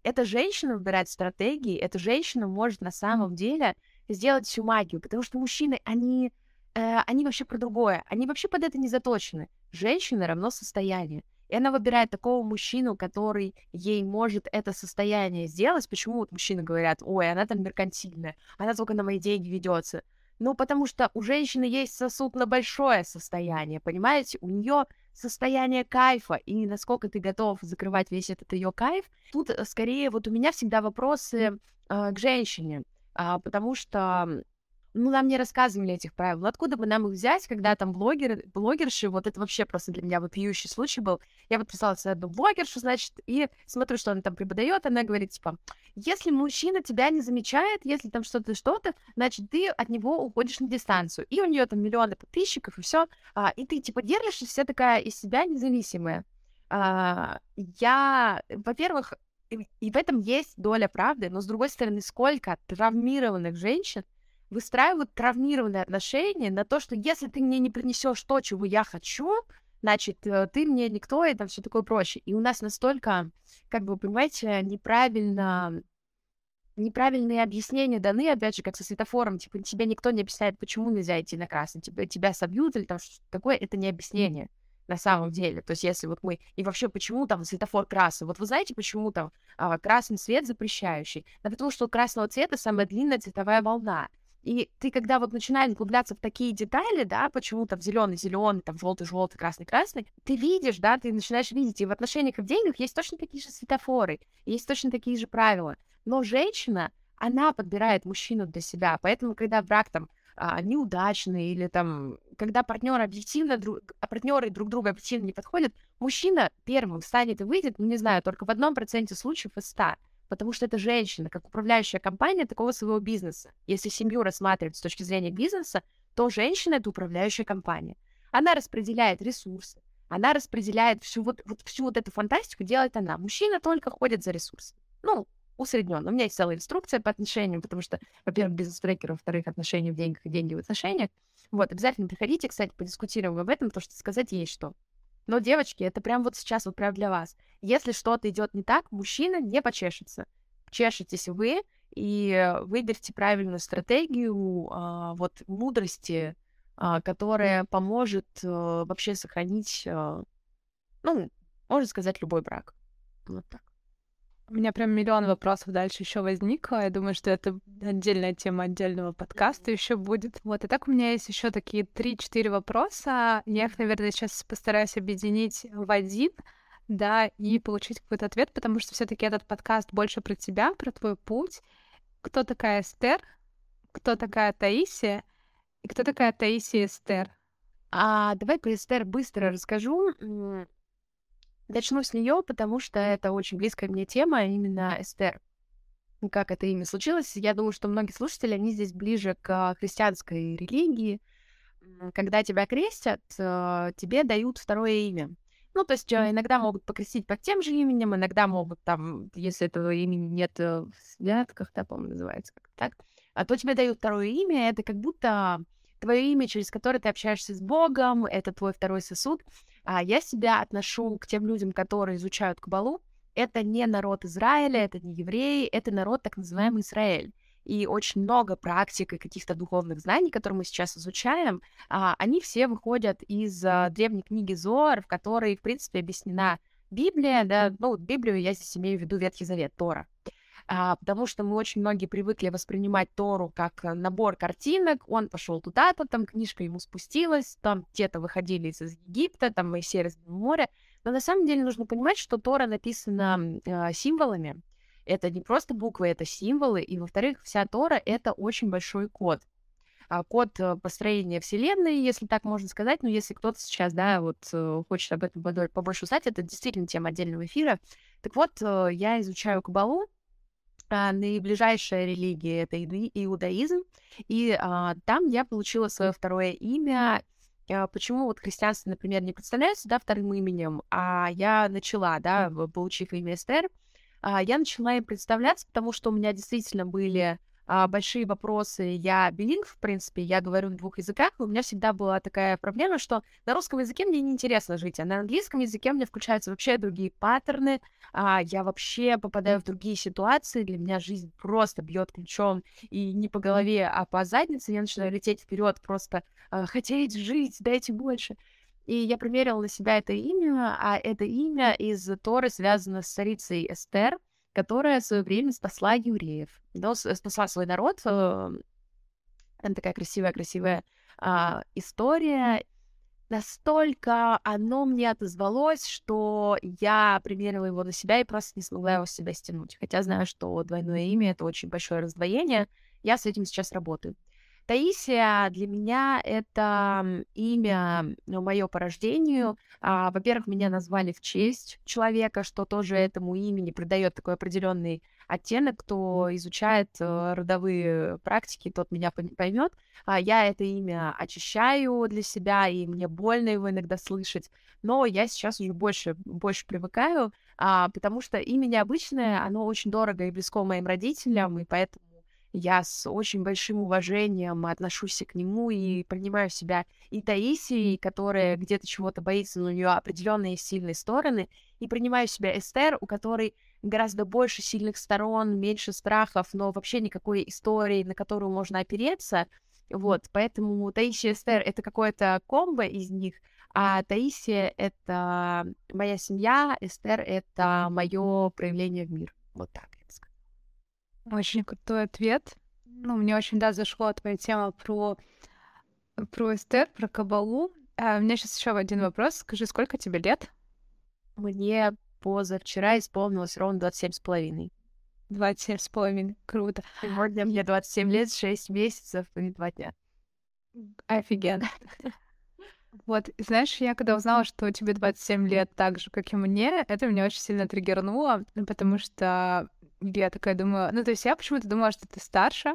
Эта женщина выбирает стратегии, эта женщина может на самом деле сделать всю магию, потому что мужчины, они э, они вообще про другое. Они вообще под это не заточены. Женщина равно состояние. И она выбирает такого мужчину, который ей может это состояние сделать. Почему вот мужчины говорят, ой, она там меркантильная, она только на мои деньги ведется. Ну, потому что у женщины есть сосуд на большое состояние, понимаете? У нее состояние кайфа, и насколько ты готов закрывать весь этот ее кайф. Тут э, скорее вот у меня всегда вопросы э, к женщине, э, потому что ну, нам не рассказывали этих правил. Ну, откуда бы нам их взять, когда там блогеры, блогерши, вот это вообще просто для меня вопиющий случай был. Я подписалась на одну блогершу, значит, и смотрю, что она там преподает, она говорит, типа, если мужчина тебя не замечает, если там что-то, что-то, значит, ты от него уходишь на дистанцию. И у нее там миллионы подписчиков, и все. А, и ты, типа, держишься вся такая из себя независимая. А, я, во-первых, и, и в этом есть доля правды, но, с другой стороны, сколько травмированных женщин выстраивают травмированные отношения на то, что если ты мне не принесешь то, чего я хочу, значит, э, ты мне никто, и там все такое проще. И у нас настолько, как бы, понимаете, неправильно неправильные объяснения даны, опять же, как со светофором, типа, тебе никто не объясняет, почему нельзя идти на красный, типа, тебя собьют или там что-то такое, это не объяснение на самом деле. То есть если вот мы... И вообще, почему там светофор красный? Вот вы знаете, почему там а, красный свет запрещающий? Да потому что у красного цвета самая длинная цветовая волна. И ты, когда вот начинаешь углубляться в такие детали, да, почему-то в зеленый, зеленый, там желтый, желтый, красный, красный, ты видишь, да, ты начинаешь видеть, и в отношениях и в деньгах есть точно такие же светофоры, есть точно такие же правила. Но женщина, она подбирает мужчину для себя, поэтому, когда брак там а, неудачный или там, когда партнеры объективно друг, а партнеры друг друга объективно не подходят, мужчина первым встанет и выйдет, ну не знаю, только в одном проценте случаев из ста потому что это женщина, как управляющая компания такого своего бизнеса. Если семью рассматривать с точки зрения бизнеса, то женщина — это управляющая компания. Она распределяет ресурсы, она распределяет всю вот, вот, всю вот эту фантастику, делает она. Мужчина только ходит за ресурсами. Ну, усредненно. У меня есть целая инструкция по отношениям, потому что, во-первых, бизнес-трекер, во-вторых, отношения в деньгах и деньги в отношениях. Вот, обязательно приходите, кстати, подискутируем об этом, потому что сказать есть что. Но, девочки, это прям вот сейчас вот прям для вас. Если что-то идет не так, мужчина не почешется. Чешетесь вы и выберите правильную стратегию а, вот мудрости, а, которая поможет а, вообще сохранить, а, ну, можно сказать, любой брак. Вот так. У меня прям миллион вопросов дальше еще возникло. Я думаю, что это отдельная тема отдельного подкаста еще будет. Вот, и так у меня есть еще такие три-четыре вопроса. Я их, наверное, сейчас постараюсь объединить в один, да, и получить какой-то ответ, потому что все-таки этот подкаст больше про тебя, про твой путь. Кто такая Эстер? Кто такая Таисия? И кто такая Таисия Эстер? А, давай про Эстер быстро расскажу. Начну с нее, потому что это очень близкая мне тема, именно Эстер. Как это имя случилось? Я думаю, что многие слушатели, они здесь ближе к христианской религии. Когда тебя крестят, э, тебе дают второе имя. Ну, то есть э, иногда могут покрестить под тем же именем, иногда могут там, если этого имени нет э, в святках, да, по-моему, называется как так, а то тебе дают второе имя, это как будто твое имя, через которое ты общаешься с Богом, это твой второй сосуд. А я себя отношу к тем людям, которые изучают Кабалу. Это не народ Израиля, это не евреи, это народ так называемый Израиль. И очень много практик и каких-то духовных знаний, которые мы сейчас изучаем, а, они все выходят из а, древней книги Зоар, в которой, в принципе, объяснена Библия, да, ну, Библию я здесь имею в виду Ветхий Завет, Тора потому что мы очень многие привыкли воспринимать Тору как э, набор картинок, он пошел туда-то, там книжка ему спустилась, там те-то выходили из Египта, там Моисей разбил море, но на самом деле нужно понимать, что Тора написана э, символами, это не просто буквы, это символы, и, во-вторых, вся Тора — это очень большой код, а, код э, построения Вселенной, если так можно сказать. Но если кто-то сейчас, да, вот э, хочет об этом побольше узнать, это действительно тема отдельного эфира. Так вот, я изучаю Кабалу, а, наиближайшая религия это иудаизм, и а, там я получила свое второе имя. А, почему вот христианство, например, не представляется, да, вторым именем, а я начала, да, получив имя Эстер, а, я начала им представляться, потому что у меня действительно были большие вопросы. Я билинг, в принципе, я говорю на двух языках, и у меня всегда была такая проблема, что на русском языке мне неинтересно жить, а на английском языке мне включаются вообще другие паттерны, а, я вообще попадаю в другие ситуации, для меня жизнь просто бьет ключом, и не по голове, а по заднице, я начинаю лететь вперед, просто а, хотеть жить, дайте больше. И я примерила на себя это имя, а это имя из Торы связано с царицей Эстер, которая в свое время спасла евреев, да, спасла свой народ. Э, это такая красивая-красивая а, история. Настолько оно мне отозвалось, что я примерила его на себя и просто не смогла его с себя стянуть. Хотя знаю, что двойное имя — это очень большое раздвоение. Я с этим сейчас работаю. Таисия для меня это имя ну, мое по рождению. А, во-первых, меня назвали в честь человека, что тоже этому имени придает такой определенный оттенок. Кто изучает э, родовые практики, тот меня поймет. А, я это имя очищаю для себя, и мне больно его иногда слышать. Но я сейчас уже больше, больше привыкаю, а, потому что имя необычное, оно очень дорого и близко моим родителям, и поэтому я с очень большим уважением отношусь к нему и принимаю себя и Таисией, которая где-то чего-то боится, но у нее определенные сильные стороны, и принимаю себя Эстер, у которой гораздо больше сильных сторон, меньше страхов, но вообще никакой истории, на которую можно опереться. Вот, поэтому Таисия и Эстер — это какое-то комбо из них, а Таисия — это моя семья, Эстер — это мое проявление в мир. Вот так. Очень крутой ответ. Ну, мне очень, да, зашла твоя тема про, про Эстер, про Кабалу. А у меня сейчас еще один вопрос. Скажи, сколько тебе лет? Мне позавчера исполнилось ровно 27 с половиной. 27 с половиной. Круто. Сегодня мне 27 лет, 6 месяцев и 2 дня. Офигенно. Вот, знаешь, я когда узнала, что тебе 27 лет так же, как и мне, это меня очень сильно триггернуло, потому что я такая думаю, ну, то есть я почему-то думала, что ты старше,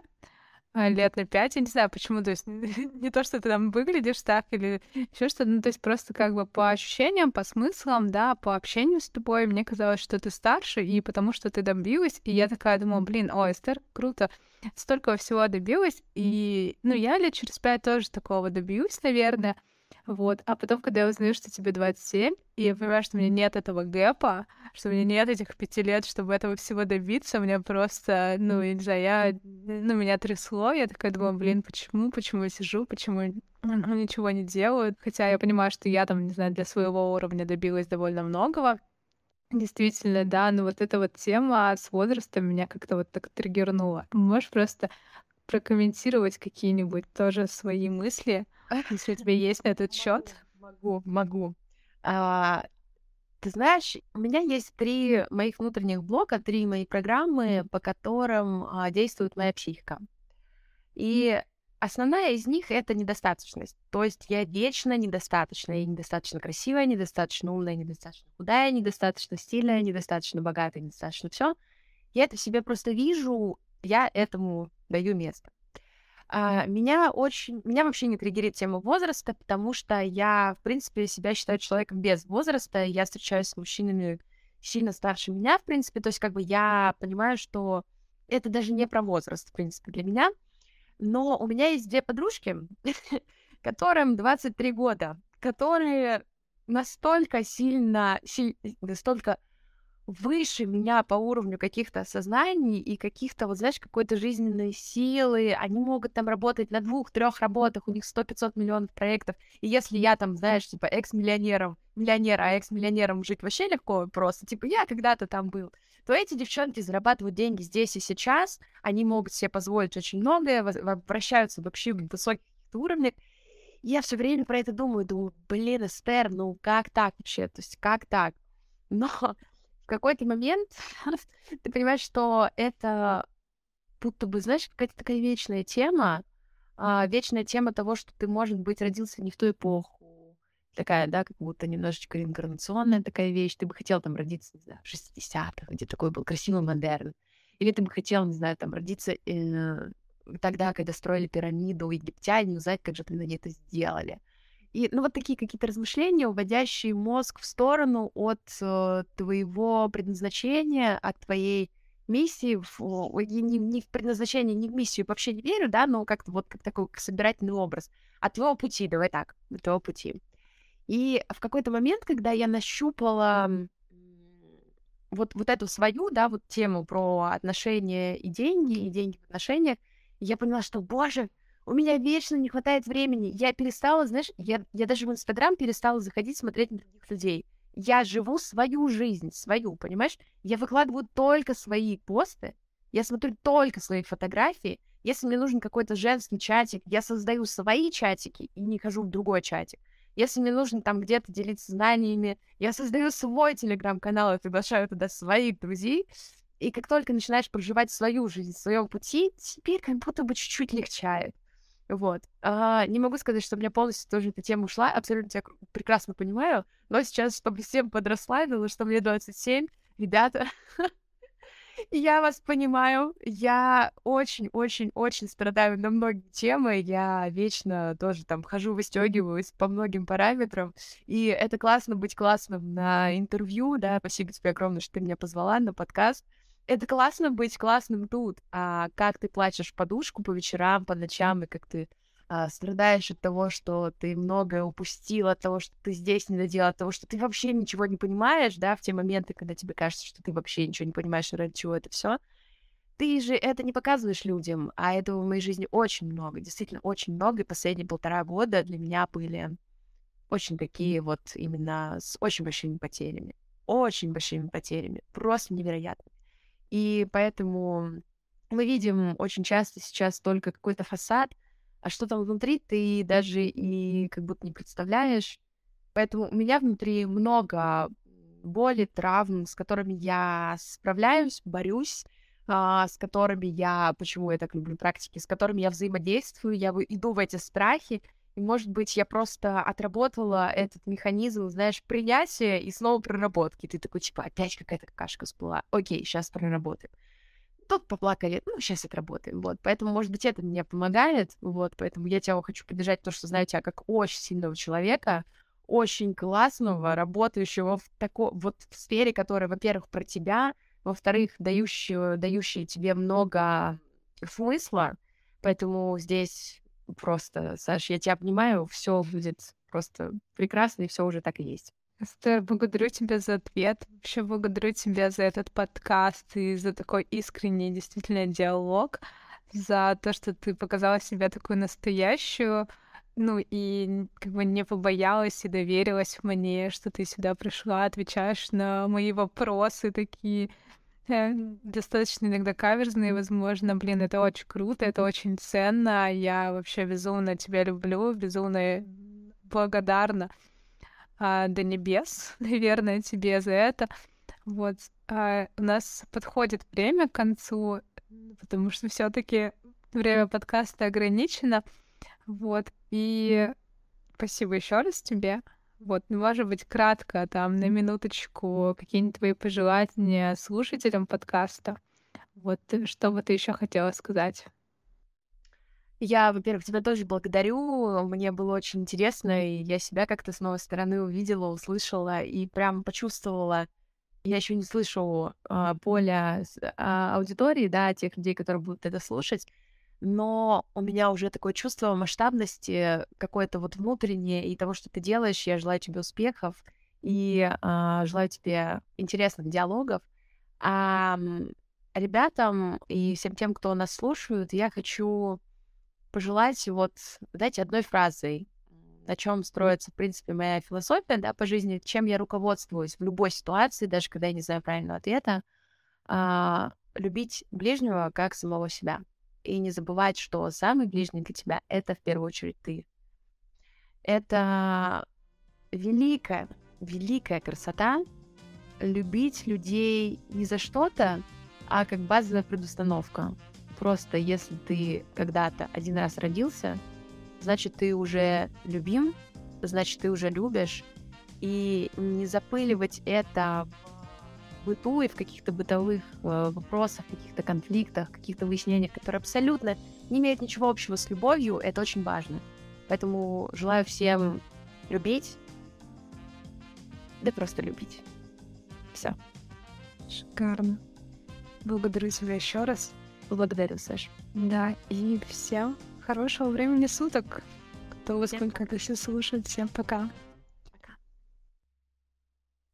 а, лет на пять, я не знаю, почему, то есть не то, что ты там выглядишь так или еще что-то, ну, то есть просто как бы по ощущениям, по смыслам, да, по общению с тобой, мне казалось, что ты старше, и потому что ты добилась, и я такая думала, блин, о, Эстер, круто, столько всего добилась, и, ну, я лет через пять тоже такого добьюсь, наверное, вот. А потом, когда я узнаю, что тебе 27, и я понимаю, что у меня нет этого гэпа, что у меня нет этих пяти лет, чтобы этого всего добиться, у меня просто, ну, я не знаю, я, ну, меня трясло, я такая думаю, блин, почему, почему я сижу, почему ну, ничего не делаю, хотя я понимаю, что я там, не знаю, для своего уровня добилась довольно многого, Действительно, да, но вот эта вот тема с возрастом меня как-то вот так триггернула. Можешь просто прокомментировать какие-нибудь тоже свои мысли, если у тебя есть на этот счет? Могу, могу. А, ты знаешь, у меня есть три моих внутренних блока, три мои программы, по которым а, действует моя психика. И основная из них — это недостаточность. То есть я вечно недостаточна. Я недостаточно красивая, недостаточно умная, недостаточно худая, недостаточно стильная, недостаточно богатая, недостаточно все. Я это в себе просто вижу, я этому даю место. А, меня очень, меня вообще не триггерит тема возраста, потому что я, в принципе, себя считаю человеком без возраста. Я встречаюсь с мужчинами сильно старше меня, в принципе. То есть, как бы я понимаю, что это даже не про возраст, в принципе, для меня. Но у меня есть две подружки, которым 23 года, которые настолько сильно, настолько выше меня по уровню каких-то осознаний и каких-то, вот знаешь, какой-то жизненной силы. Они могут там работать на двух-трех работах, у них 100-500 миллионов проектов. И если я там, знаешь, типа экс-миллионером, миллионер, а экс-миллионером жить вообще легко просто, типа я когда-то там был, то эти девчонки зарабатывают деньги здесь и сейчас, они могут себе позволить очень многое, вращаются вообще в высоких уровнях. я все время про это думаю, думаю, блин, Эстер, ну как так вообще, то есть как так? Но какой-то момент ты понимаешь, что это будто бы, знаешь, какая-то такая вечная тема, а, вечная тема того, что ты, может быть, родился не в ту эпоху, такая, да, как будто немножечко реинкарнационная такая вещь. Ты бы хотел там родиться, не знаю, в 60-х, где такой был красивый модерн. Или ты бы хотел, не знаю, там родиться э, тогда, когда строили пирамиду египтяне, узнать, как же они это сделали. И, ну, вот такие какие-то размышления, уводящие мозг в сторону от э, твоего предназначения, от твоей миссии, в, я не, не в предназначение, не в миссию вообще не верю, да, но как-то вот как такой собирательный образ. От твоего пути, давай так, от твоего пути. И в какой-то момент, когда я нащупала вот, вот эту свою, да, вот тему про отношения и деньги, и деньги в отношениях, я поняла, что, боже, у меня вечно не хватает времени. Я перестала, знаешь, я, я даже в Инстаграм перестала заходить смотреть на других людей. Я живу свою жизнь, свою, понимаешь? Я выкладываю только свои посты, я смотрю только свои фотографии. Если мне нужен какой-то женский чатик, я создаю свои чатики и не хожу в другой чатик. Если мне нужно там где-то делиться знаниями, я создаю свой телеграм-канал и приглашаю туда своих друзей. И как только начинаешь проживать свою жизнь, в своем пути, теперь как будто бы чуть-чуть легчает. Вот. А, не могу сказать, что у меня полностью тоже эта тема ушла. Абсолютно тебя прекрасно понимаю. Но сейчас, чтобы всем подрасслабило, что мне 27, ребята, я вас понимаю. Я очень-очень-очень страдаю на многие темы. Я вечно тоже там хожу, выстегиваюсь по многим параметрам. И это классно быть классным на интервью, да. Спасибо тебе огромное, что ты меня позвала на подкаст это классно быть классным тут, а как ты плачешь подушку по вечерам, по ночам, и как ты а, страдаешь от того, что ты многое упустил, от того, что ты здесь не доделал, от того, что ты вообще ничего не понимаешь, да, в те моменты, когда тебе кажется, что ты вообще ничего не понимаешь, ради чего это все. Ты же это не показываешь людям, а этого в моей жизни очень много, действительно очень много, и последние полтора года для меня были очень такие вот именно с очень большими потерями, очень большими потерями, просто невероятно. И поэтому мы видим очень часто сейчас только какой-то фасад, а что там внутри, ты даже и как будто не представляешь. Поэтому у меня внутри много боли, травм, с которыми я справляюсь, борюсь, а, с которыми я, почему я так люблю практики, с которыми я взаимодействую, я иду в эти страхи, и, может быть, я просто отработала этот механизм, знаешь, принятия и снова проработки. Ты такой, типа, опять какая-то кашка всплыла. Окей, сейчас проработаем. Тут поплакали, ну, сейчас отработаем, вот. Поэтому, может быть, это мне помогает, вот. Поэтому я тебя хочу поддержать, потому что знаю тебя как очень сильного человека, очень классного, работающего в такой вот в сфере, которая, во-первых, про тебя, во-вторых, дающую, дающая тебе много смысла. Поэтому здесь просто, Саш, я тебя понимаю, все будет просто прекрасно, и все уже так и есть. Эстер, благодарю тебя за ответ. Вообще благодарю тебя за этот подкаст и за такой искренний действительно диалог, за то, что ты показала себя такую настоящую, ну и как бы не побоялась и доверилась мне, что ты сюда пришла, отвечаешь на мои вопросы такие достаточно иногда каверзные, возможно. Блин, это очень круто, это очень ценно. Я вообще безумно тебя люблю, безумно благодарна а, до небес, наверное, тебе за это. Вот а, у нас подходит время к концу, потому что все-таки время подкаста ограничено. Вот. И спасибо еще раз тебе. Вот, ну, может быть, кратко, там, на минуточку, какие-нибудь твои пожелания слушателям подкаста. Вот, э, что бы ты еще хотела сказать? Я, во-первых, тебя тоже благодарю. Мне было очень интересно, и я себя как-то с новой стороны увидела, услышала и прям почувствовала. Я еще не слышу э, поля э, аудитории, да, тех людей, которые будут это слушать но у меня уже такое чувство масштабности какое-то вот внутреннее и того, что ты делаешь. Я желаю тебе успехов и э, желаю тебе интересных диалогов. А ребятам и всем тем, кто нас слушают, я хочу пожелать вот, знаете, одной фразой, на чем строится, в принципе, моя философия, да, по жизни, чем я руководствуюсь в любой ситуации, даже когда я не знаю правильного ответа, а, любить ближнего как самого себя и не забывать, что самый ближний для тебя — это в первую очередь ты. Это великая, великая красота любить людей не за что-то, а как базовая предустановка. Просто если ты когда-то один раз родился, значит, ты уже любим, значит, ты уже любишь. И не запыливать это быту и в каких-то бытовых э, вопросах, каких-то конфликтах, каких-то выяснениях, которые абсолютно не имеют ничего общего с любовью, это очень важно. Поэтому желаю всем любить, да просто любить. Все. Шикарно. Благодарю тебя еще раз. Благодарю, Саш. Да, и всем хорошего времени суток. Кто во сколько это все слушает. Всем пока.